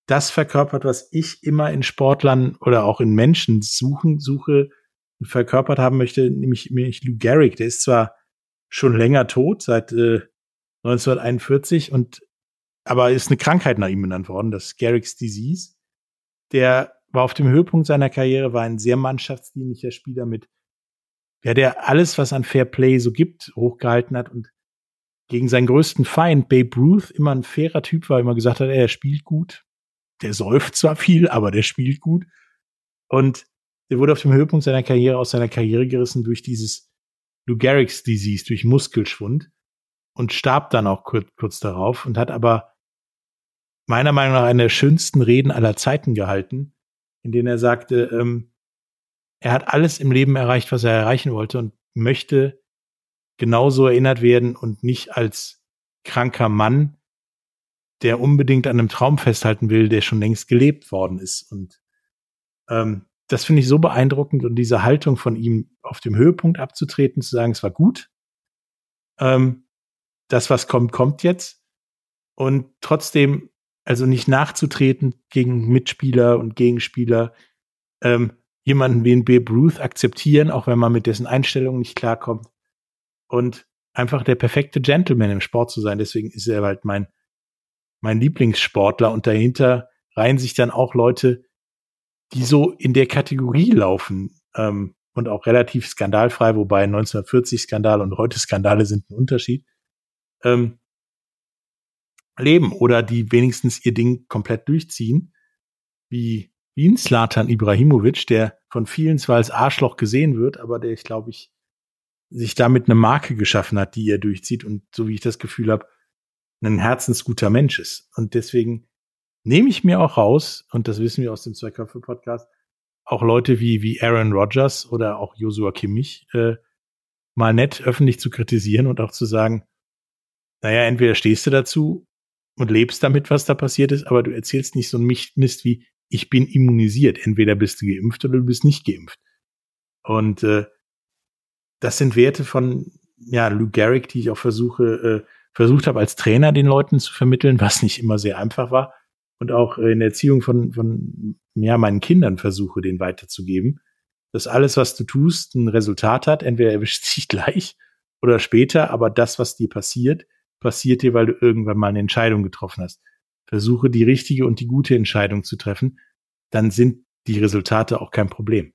das verkörpert, was ich immer in Sportlern oder auch in Menschen suchen, suche, verkörpert haben möchte, nämlich, nämlich Lou Gehrig. Der ist zwar schon länger tot, seit äh, 1941 und aber ist eine Krankheit nach ihm benannt worden, das Gehrig's Disease. Der war auf dem Höhepunkt seiner Karriere, war ein sehr mannschaftsdienlicher Spieler mit, ja, der alles, was an Fair Play so gibt, hochgehalten hat und gegen seinen größten Feind, Babe Ruth, immer ein fairer Typ war, immer gesagt hat, er spielt gut, der säuft zwar viel, aber der spielt gut. Und der wurde auf dem Höhepunkt seiner Karriere aus seiner Karriere gerissen durch dieses Lou Gehrig's Disease, durch Muskelschwund und starb dann auch kurz, kurz darauf und hat aber meiner Meinung nach eine der schönsten Reden aller Zeiten gehalten, in denen er sagte, ähm, er hat alles im Leben erreicht, was er erreichen wollte und möchte genauso erinnert werden und nicht als kranker Mann, der unbedingt an einem Traum festhalten will, der schon längst gelebt worden ist. Und ähm, das finde ich so beeindruckend und diese Haltung von ihm auf dem Höhepunkt abzutreten, zu sagen, es war gut. Ähm, das, was kommt, kommt jetzt. Und trotzdem, also nicht nachzutreten gegen Mitspieler und Gegenspieler, ähm, jemanden wie ein Babe Ruth akzeptieren, auch wenn man mit dessen Einstellungen nicht klarkommt. Und einfach der perfekte Gentleman im Sport zu sein. Deswegen ist er halt mein mein Lieblingssportler und dahinter reihen sich dann auch Leute, die so in der Kategorie laufen ähm, und auch relativ skandalfrei, wobei 1940 Skandal und heute Skandale sind ein Unterschied, ähm, leben oder die wenigstens ihr Ding komplett durchziehen, wie, wie ein Slatan Ibrahimovic, der von vielen zwar als Arschloch gesehen wird, aber der, ich glaube ich, sich damit eine Marke geschaffen hat, die er durchzieht und so wie ich das Gefühl habe, ein herzensguter Mensch ist. Und deswegen nehme ich mir auch raus, und das wissen wir aus dem Zweiköpfe-Podcast, auch Leute wie, wie Aaron Rodgers oder auch Joshua Kimmich äh, mal nett öffentlich zu kritisieren und auch zu sagen, naja, entweder stehst du dazu und lebst damit, was da passiert ist, aber du erzählst nicht so ein Mist wie, ich bin immunisiert. Entweder bist du geimpft oder du bist nicht geimpft. Und äh, das sind Werte von ja, Lou Gehrig, die ich auch versuche, äh, versucht habe, als Trainer den Leuten zu vermitteln, was nicht immer sehr einfach war. Und auch in der Erziehung von, von ja, meinen Kindern versuche, den weiterzugeben. Dass alles, was du tust, ein Resultat hat. Entweder erwischt sich gleich oder später, aber das, was dir passiert, passiert dir, weil du irgendwann mal eine Entscheidung getroffen hast. Versuche die richtige und die gute Entscheidung zu treffen, dann sind die Resultate auch kein Problem.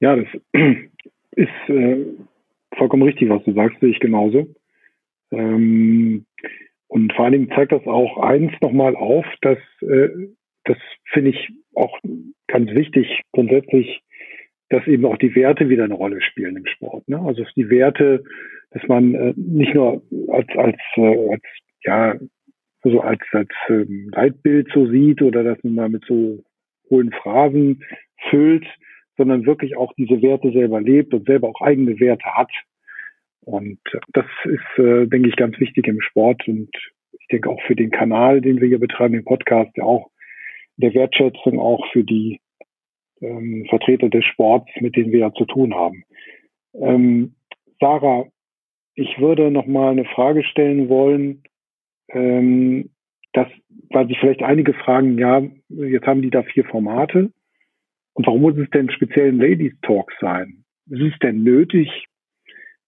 Ja, das ist äh, vollkommen richtig, was du sagst, sehe ich genauso. Ähm, und vor allen Dingen zeigt das auch eins nochmal auf, dass äh, das finde ich auch ganz wichtig grundsätzlich, dass eben auch die Werte wieder eine Rolle spielen im Sport. Ne? Also die Werte dass man äh, nicht nur als, als, äh, als ja, so als, als ähm, Leitbild so sieht oder dass man mal mit so hohlen Phrasen füllt, sondern wirklich auch diese Werte selber lebt und selber auch eigene Werte hat. Und das ist, äh, denke ich, ganz wichtig im Sport und ich denke auch für den Kanal, den wir hier betreiben, den Podcast, der auch der Wertschätzung auch für die ähm, Vertreter des Sports, mit denen wir ja zu tun haben. Ähm, Sarah, ich würde noch mal eine Frage stellen wollen, ähm, dass, weil sich vielleicht einige fragen, ja, jetzt haben die da vier Formate. Und warum muss es denn speziell ein Ladies Talk sein? Ist es denn nötig?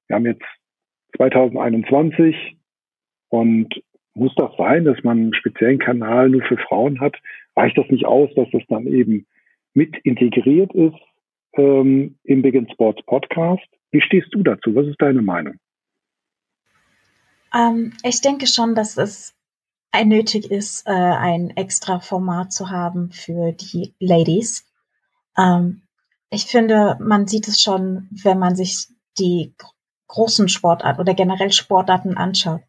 Wir haben jetzt 2021 und muss das sein, dass man einen speziellen Kanal nur für Frauen hat? Reicht das nicht aus, dass das dann eben mit integriert ist ähm, im Big in Sports Podcast? Wie stehst du dazu? Was ist deine Meinung? Ähm, ich denke schon, dass es nötig ist, äh, ein extra Format zu haben für die Ladies. Ähm, ich finde, man sieht es schon, wenn man sich die großen Sportarten oder generell Sportarten anschaut.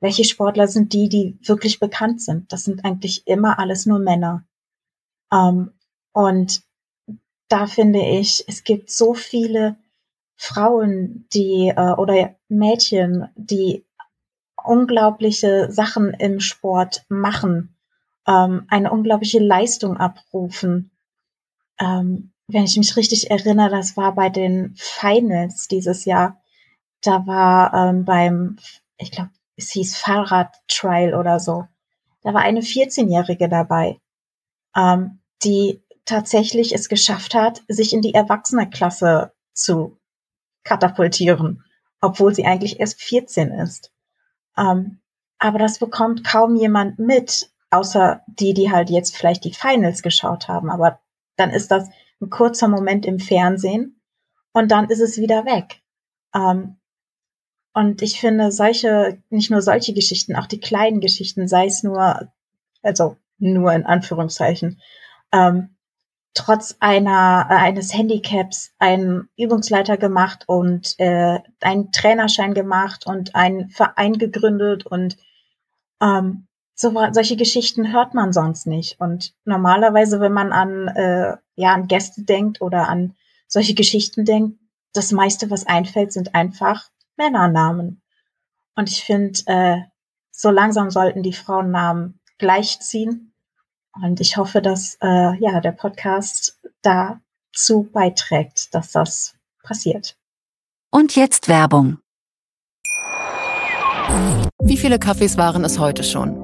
Welche Sportler sind die, die wirklich bekannt sind? Das sind eigentlich immer alles nur Männer. Ähm, und da finde ich, es gibt so viele Frauen, die äh, oder Mädchen, die unglaubliche Sachen im Sport machen, ähm, eine unglaubliche Leistung abrufen. Ähm, wenn ich mich richtig erinnere, das war bei den Finals dieses Jahr. Da war ähm, beim, ich glaube, es hieß Fahrradtrial oder so. Da war eine 14-Jährige dabei, ähm, die tatsächlich es geschafft hat, sich in die Erwachseneklasse zu katapultieren, obwohl sie eigentlich erst 14 ist. Ähm, aber das bekommt kaum jemand mit, außer die, die halt jetzt vielleicht die Finals geschaut haben. Aber dann ist das ein kurzer Moment im Fernsehen und dann ist es wieder weg. Ähm, und ich finde solche, nicht nur solche Geschichten, auch die kleinen Geschichten, sei es nur, also nur in Anführungszeichen, ähm, trotz einer äh, eines Handicaps einen Übungsleiter gemacht und äh, einen Trainerschein gemacht und einen Verein gegründet und ähm, so, solche Geschichten hört man sonst nicht. Und normalerweise, wenn man an äh, ja an Gäste denkt oder an solche Geschichten denkt, das meiste, was einfällt, sind einfach Männernamen. Und ich finde, äh, so langsam sollten die Frauennamen gleichziehen und ich hoffe, dass äh, ja der Podcast dazu beiträgt, dass das passiert. Und jetzt Werbung. Wie viele Kaffees waren es heute schon?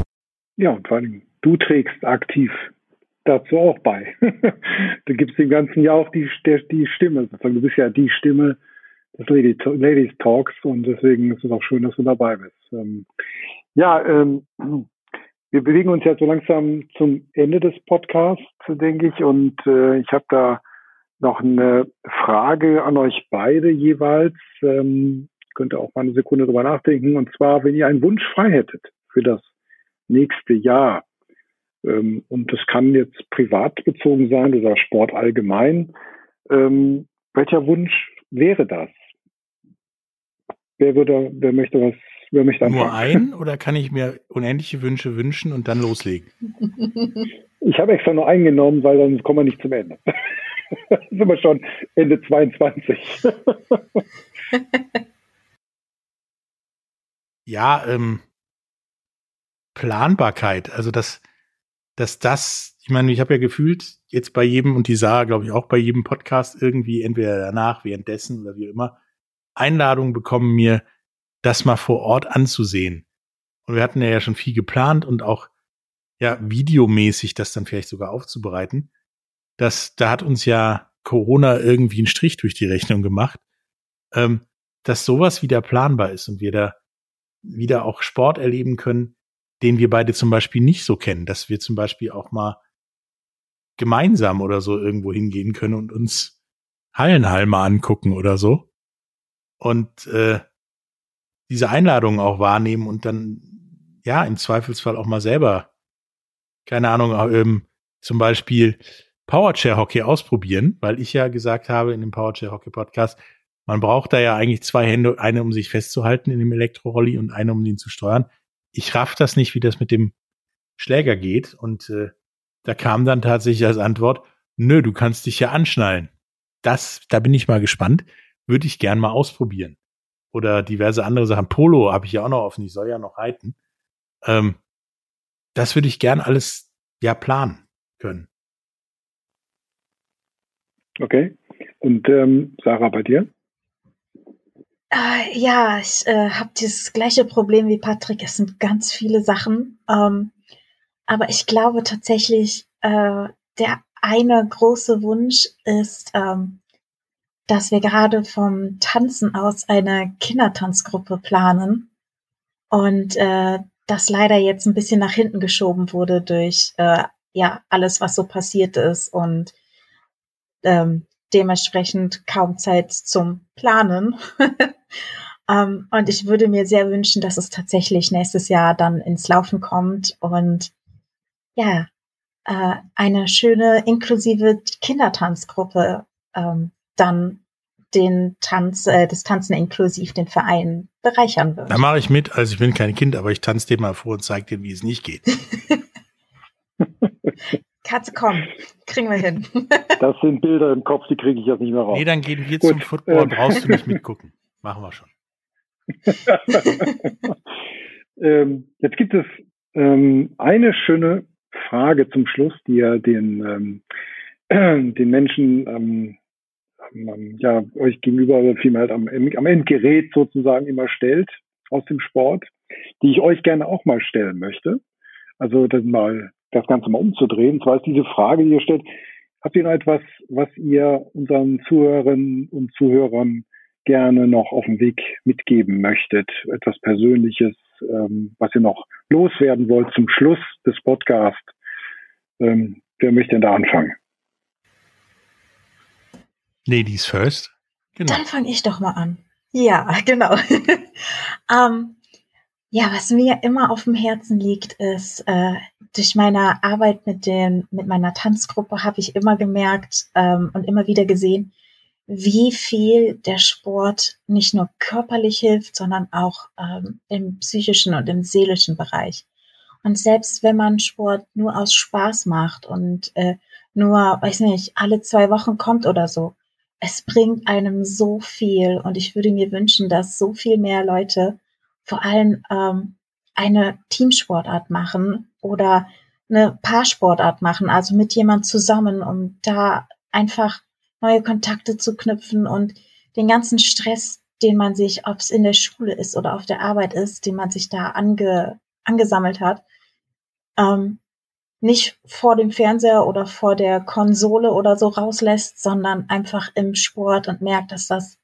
Ja, und vor allem, du trägst aktiv dazu auch bei. du gibst dem Ganzen ja auch die, die Stimme. Du bist ja die Stimme des Ladies Talks und deswegen ist es auch schön, dass du dabei bist. Ähm, ja, ähm, wir bewegen uns ja so langsam zum Ende des Podcasts, denke ich, und äh, ich habe da noch eine Frage an euch beide jeweils. Ähm, könnt ihr auch mal eine Sekunde drüber nachdenken. Und zwar, wenn ihr einen Wunsch frei hättet für das nächste Jahr, ähm, und das kann jetzt privat bezogen sein oder Sport allgemein. Ähm, welcher Wunsch wäre das? Wer würde, wer möchte was, wer möchte anfangen? Nur ein oder kann ich mir unendliche Wünsche wünschen und dann loslegen? Ich habe extra nur eingenommen, weil sonst kommen wir nicht zum Ende. sind wir schon Ende 22. ja, ähm, Planbarkeit. Also das, dass das, ich meine, ich habe ja gefühlt jetzt bei jedem und die Sarah, glaube ich, auch bei jedem Podcast irgendwie entweder danach, währenddessen oder wie immer, Einladungen bekommen, mir das mal vor Ort anzusehen. Und wir hatten ja schon viel geplant und auch ja videomäßig das dann vielleicht sogar aufzubereiten. Das, da hat uns ja Corona irgendwie einen Strich durch die Rechnung gemacht. Ähm, dass sowas wieder planbar ist und wir da wieder auch Sport erleben können, den wir beide zum Beispiel nicht so kennen, dass wir zum Beispiel auch mal gemeinsam oder so irgendwo hingehen können und uns Hallenhalme angucken oder so. Und äh, diese Einladungen auch wahrnehmen und dann, ja, im Zweifelsfall auch mal selber, keine Ahnung, ähm, zum Beispiel Powerchair Hockey ausprobieren, weil ich ja gesagt habe in dem Powerchair Hockey Podcast, man braucht da ja eigentlich zwei Hände, eine um sich festzuhalten in dem Elektrorolli und eine um ihn zu steuern. Ich raff das nicht, wie das mit dem Schläger geht und äh, da kam dann tatsächlich als Antwort, nö, du kannst dich ja anschnallen. Das, da bin ich mal gespannt, würde ich gern mal ausprobieren. Oder diverse andere Sachen. Polo habe ich ja auch noch offen, ich soll ja noch reiten. Ähm, das würde ich gern alles ja planen können. Okay. Und ähm, Sarah, bei dir? Äh, ja, ich äh, habe dieses gleiche Problem wie Patrick. Es sind ganz viele Sachen. Ähm, aber ich glaube tatsächlich, äh, der eine große Wunsch ist, ähm, dass wir gerade vom Tanzen aus eine Kindertanzgruppe planen. Und äh, das leider jetzt ein bisschen nach hinten geschoben wurde durch äh, ja alles, was so passiert ist und ähm, dementsprechend kaum Zeit zum Planen. ähm, und ich würde mir sehr wünschen, dass es tatsächlich nächstes Jahr dann ins Laufen kommt und ja, äh, eine schöne inklusive Kindertanzgruppe ähm, dann den Tanz, äh, das Tanzen inklusiv den Verein bereichern wird. Da mache ich mit, also ich bin kein Kind, aber ich tanze dir mal vor und zeige dir, wie es nicht geht. Katze, komm, kriegen wir hin. das sind Bilder im Kopf, die kriege ich jetzt nicht mehr raus. Nee, dann gehen wir Gut, zum Football, ähm. brauchst du nicht mitgucken. Machen wir schon. ähm, jetzt gibt es ähm, eine schöne Frage zum Schluss, die ja den, ähm, den Menschen ähm, ähm, ja, euch gegenüber vielmehr halt am, am Endgerät sozusagen immer stellt aus dem Sport, die ich euch gerne auch mal stellen möchte. Also dann mal das Ganze mal umzudrehen. Und zwar ist diese Frage, die ihr stellt, habt ihr noch etwas, was ihr unseren Zuhörerinnen und Zuhörern gerne noch auf dem Weg mitgeben möchtet? Etwas Persönliches, ähm, was ihr noch loswerden wollt zum Schluss des Podcasts? Ähm, wer möchte denn da anfangen? Ladies first. Genau. Dann fange ich doch mal an. Ja, genau. ähm, ja, was mir immer auf dem Herzen liegt, ist, äh, durch meine Arbeit mit den, mit meiner Tanzgruppe habe ich immer gemerkt ähm, und immer wieder gesehen, wie viel der Sport nicht nur körperlich hilft, sondern auch ähm, im psychischen und im seelischen Bereich. Und selbst wenn man Sport nur aus Spaß macht und äh, nur, weiß nicht, alle zwei Wochen kommt oder so, es bringt einem so viel. Und ich würde mir wünschen, dass so viel mehr Leute vor allem ähm, eine Teamsportart machen oder eine Paarsportart machen, also mit jemand zusammen, um da einfach neue Kontakte zu knüpfen und den ganzen Stress, den man sich, ob es in der Schule ist oder auf der Arbeit ist, den man sich da ange, angesammelt hat, ähm, nicht vor dem Fernseher oder vor der Konsole oder so rauslässt, sondern einfach im Sport und merkt, dass das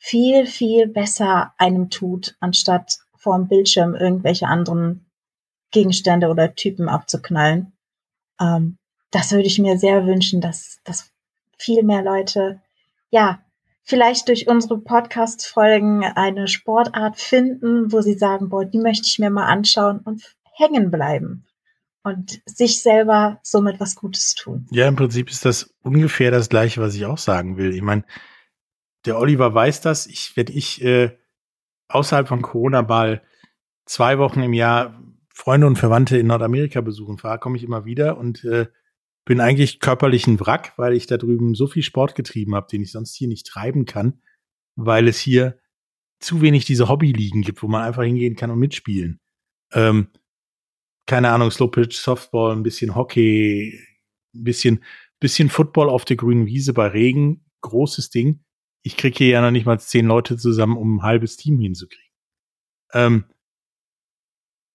viel, viel besser einem tut, anstatt vor dem Bildschirm irgendwelche anderen Gegenstände oder Typen abzuknallen. Ähm, das würde ich mir sehr wünschen, dass, dass viel mehr Leute, ja, vielleicht durch unsere Podcast-Folgen eine Sportart finden, wo sie sagen, boah, die möchte ich mir mal anschauen und hängen bleiben und sich selber somit was Gutes tun. Ja, im Prinzip ist das ungefähr das Gleiche, was ich auch sagen will. Ich meine, der Oliver weiß das. Ich werde ich äh, außerhalb von Corona mal zwei Wochen im Jahr Freunde und Verwandte in Nordamerika besuchen fahre, komme ich immer wieder und äh, bin eigentlich körperlich ein Wrack, weil ich da drüben so viel Sport getrieben habe, den ich sonst hier nicht treiben kann, weil es hier zu wenig diese Hobbyligen gibt, wo man einfach hingehen kann und mitspielen. Ähm, keine Ahnung, Slow Pitch, Softball, ein bisschen Hockey, ein bisschen, bisschen Football auf der grünen Wiese bei Regen, großes Ding. Ich kriege hier ja noch nicht mal zehn Leute zusammen, um ein halbes Team hinzukriegen. Ähm,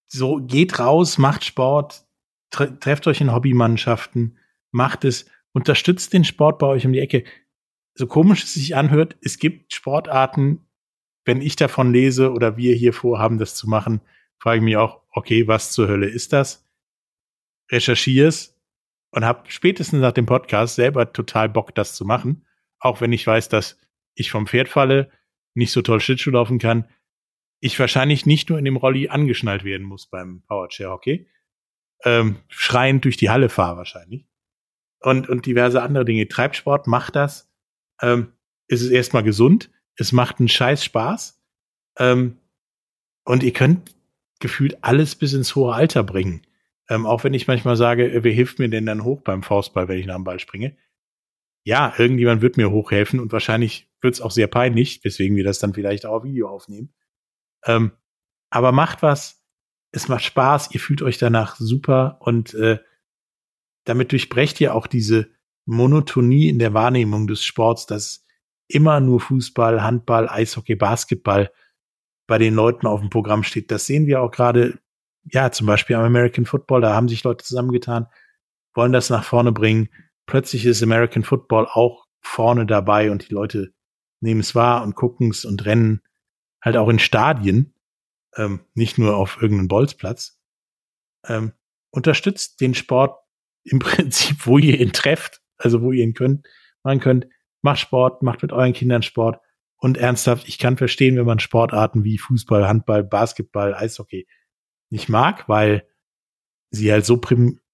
so, geht raus, macht Sport, tre trefft euch in Hobbymannschaften, macht es, unterstützt den Sport bei euch um die Ecke. So komisch es sich anhört, es gibt Sportarten, wenn ich davon lese oder wir hier vorhaben, das zu machen, frage ich mich auch, okay, was zur Hölle ist das? Recherchier's und habe spätestens nach dem Podcast selber total Bock, das zu machen. Auch wenn ich weiß, dass ich vom Pferd falle, nicht so toll Schlittschuh laufen kann, ich wahrscheinlich nicht nur in dem Rolli angeschnallt werden muss beim Powerchair Hockey, ähm, schreiend durch die Halle fahre wahrscheinlich. Und, und diverse andere Dinge. Treibsport macht das. Ähm, es erstmal gesund. Es macht einen scheiß Spaß. Ähm, und ihr könnt gefühlt alles bis ins hohe Alter bringen. Ähm, auch wenn ich manchmal sage, wer hilft mir denn dann hoch beim Faustball, wenn ich nach dem Ball springe? Ja, irgendjemand wird mir hochhelfen und wahrscheinlich wird es auch sehr peinlich, weswegen wir das dann vielleicht auch auf Video aufnehmen. Ähm, aber macht was, es macht Spaß, ihr fühlt euch danach super und äh, damit durchbrecht ihr auch diese Monotonie in der Wahrnehmung des Sports, dass immer nur Fußball, Handball, Eishockey, Basketball bei den Leuten auf dem Programm steht. Das sehen wir auch gerade, ja, zum Beispiel am American Football, da haben sich Leute zusammengetan, wollen das nach vorne bringen. Plötzlich ist American Football auch vorne dabei und die Leute nehmen es wahr und gucken es und rennen halt auch in Stadien, ähm, nicht nur auf irgendeinem Bolzplatz. Ähm, unterstützt den Sport im Prinzip, wo ihr ihn trefft, also wo ihr ihn könnt, machen könnt. Macht Sport, macht mit euren Kindern Sport. Und ernsthaft, ich kann verstehen, wenn man Sportarten wie Fußball, Handball, Basketball, Eishockey nicht mag, weil sie halt so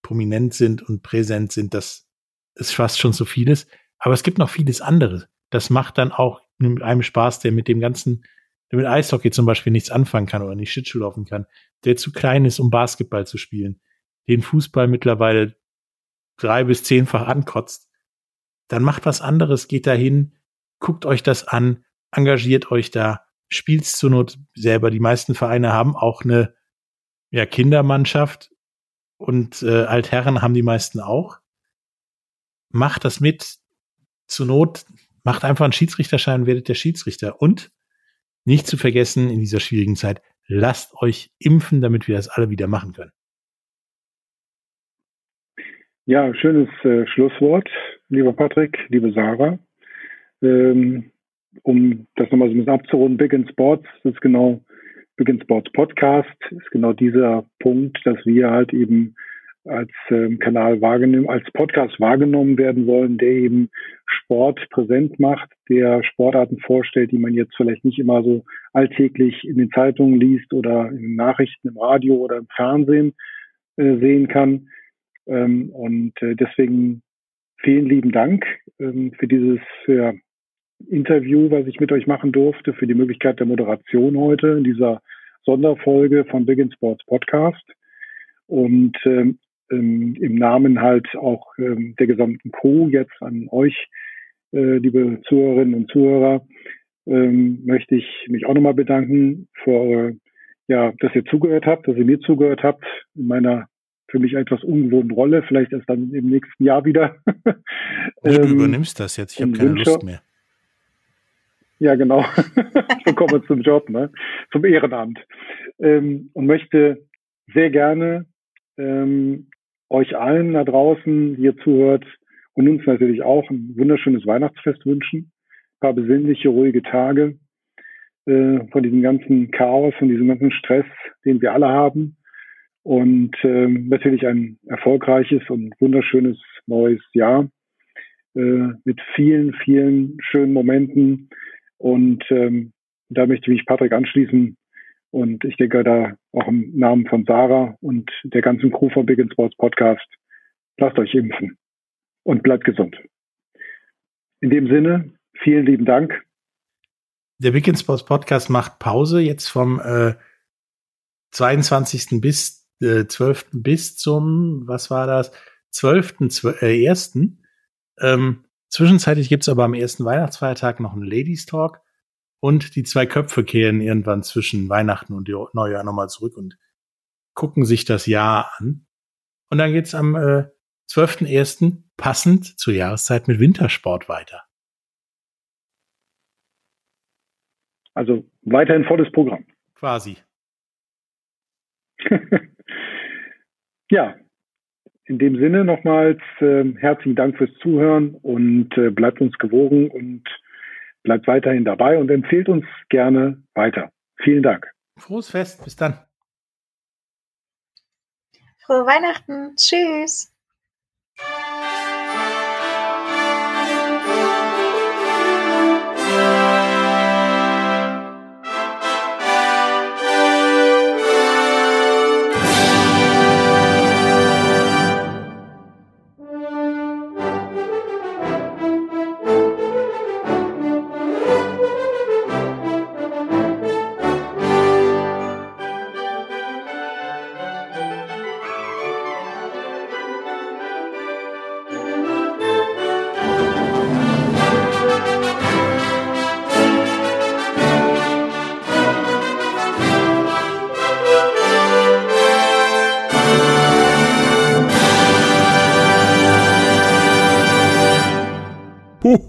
prominent sind und präsent sind, dass es fast schon so viel ist. Aber es gibt noch vieles anderes. Das macht dann auch mit einem Spaß, der mit dem ganzen, der mit Eishockey zum Beispiel nichts anfangen kann oder nicht Schlittschuh laufen kann, der zu klein ist, um Basketball zu spielen, den Fußball mittlerweile drei bis zehnfach ankotzt, dann macht was anderes, geht dahin, guckt euch das an, engagiert euch da, spielt's zur Not selber. Die meisten Vereine haben auch eine ja, Kindermannschaft und äh, Altherren haben die meisten auch. Macht das mit. Zur Not macht einfach einen Schiedsrichterschein, werdet der Schiedsrichter. Und nicht zu vergessen in dieser schwierigen Zeit, lasst euch impfen, damit wir das alle wieder machen können. Ja, schönes äh, Schlusswort, lieber Patrick, liebe Sarah. Ähm, um das nochmal so ein bisschen abzurunden, Big in Sports, ist genau Big in Sports Podcast, ist genau dieser Punkt, dass wir halt eben als ähm, Kanal wahrgenommen, als Podcast wahrgenommen werden wollen, der eben Sport präsent macht, der Sportarten vorstellt, die man jetzt vielleicht nicht immer so alltäglich in den Zeitungen liest oder in den Nachrichten im Radio oder im Fernsehen äh, sehen kann. Ähm, und äh, deswegen vielen lieben Dank ähm, für dieses für Interview, was ich mit euch machen durfte, für die Möglichkeit der Moderation heute in dieser Sonderfolge von Big in Sports Podcast. Und ähm, ähm, im Namen halt auch ähm, der gesamten Crew jetzt an euch, äh, liebe Zuhörerinnen und Zuhörer, ähm, möchte ich mich auch nochmal bedanken für ja, dass ihr zugehört habt, dass ihr mir zugehört habt in meiner für mich etwas ungewohnten Rolle, vielleicht erst dann im nächsten Jahr wieder. Du ähm, übernimmst das jetzt, ich habe keine Wünsche. Lust mehr. Ja, genau. so kommen wir zum Job, ne? zum Ehrenamt. Ähm, und möchte sehr gerne ähm, euch allen da draußen, die ihr zuhört, und uns natürlich auch ein wunderschönes Weihnachtsfest wünschen. Ein paar besinnliche, ruhige Tage äh, von diesem ganzen Chaos, von diesem ganzen Stress, den wir alle haben. Und ähm, natürlich ein erfolgreiches und wunderschönes neues Jahr äh, mit vielen, vielen schönen Momenten, und ähm, da möchte ich mich Patrick anschließen. Und ich denke da auch im Namen von Sarah und der ganzen Crew von Big Sports Podcast, lasst euch impfen und bleibt gesund. In dem Sinne, vielen lieben Dank. Der Big Sports Podcast macht Pause jetzt vom äh, 22. bis äh, 12. bis zum, was war das? 12. 12, äh, 1. Ähm, Zwischenzeitlich gibt es aber am ersten Weihnachtsfeiertag noch einen Ladies Talk und die zwei Köpfe kehren irgendwann zwischen Weihnachten und Neujahr nochmal zurück und gucken sich das Jahr an. Und dann geht's am äh, 12.01. passend zur Jahreszeit mit Wintersport weiter. Also weiterhin volles Programm. Quasi. ja, in dem Sinne nochmals äh, herzlichen Dank fürs Zuhören und äh, bleibt uns gewogen und bleibt weiterhin dabei und empfehlt uns gerne weiter. Vielen Dank. Frohes Fest. Bis dann. Frohe Weihnachten. Tschüss.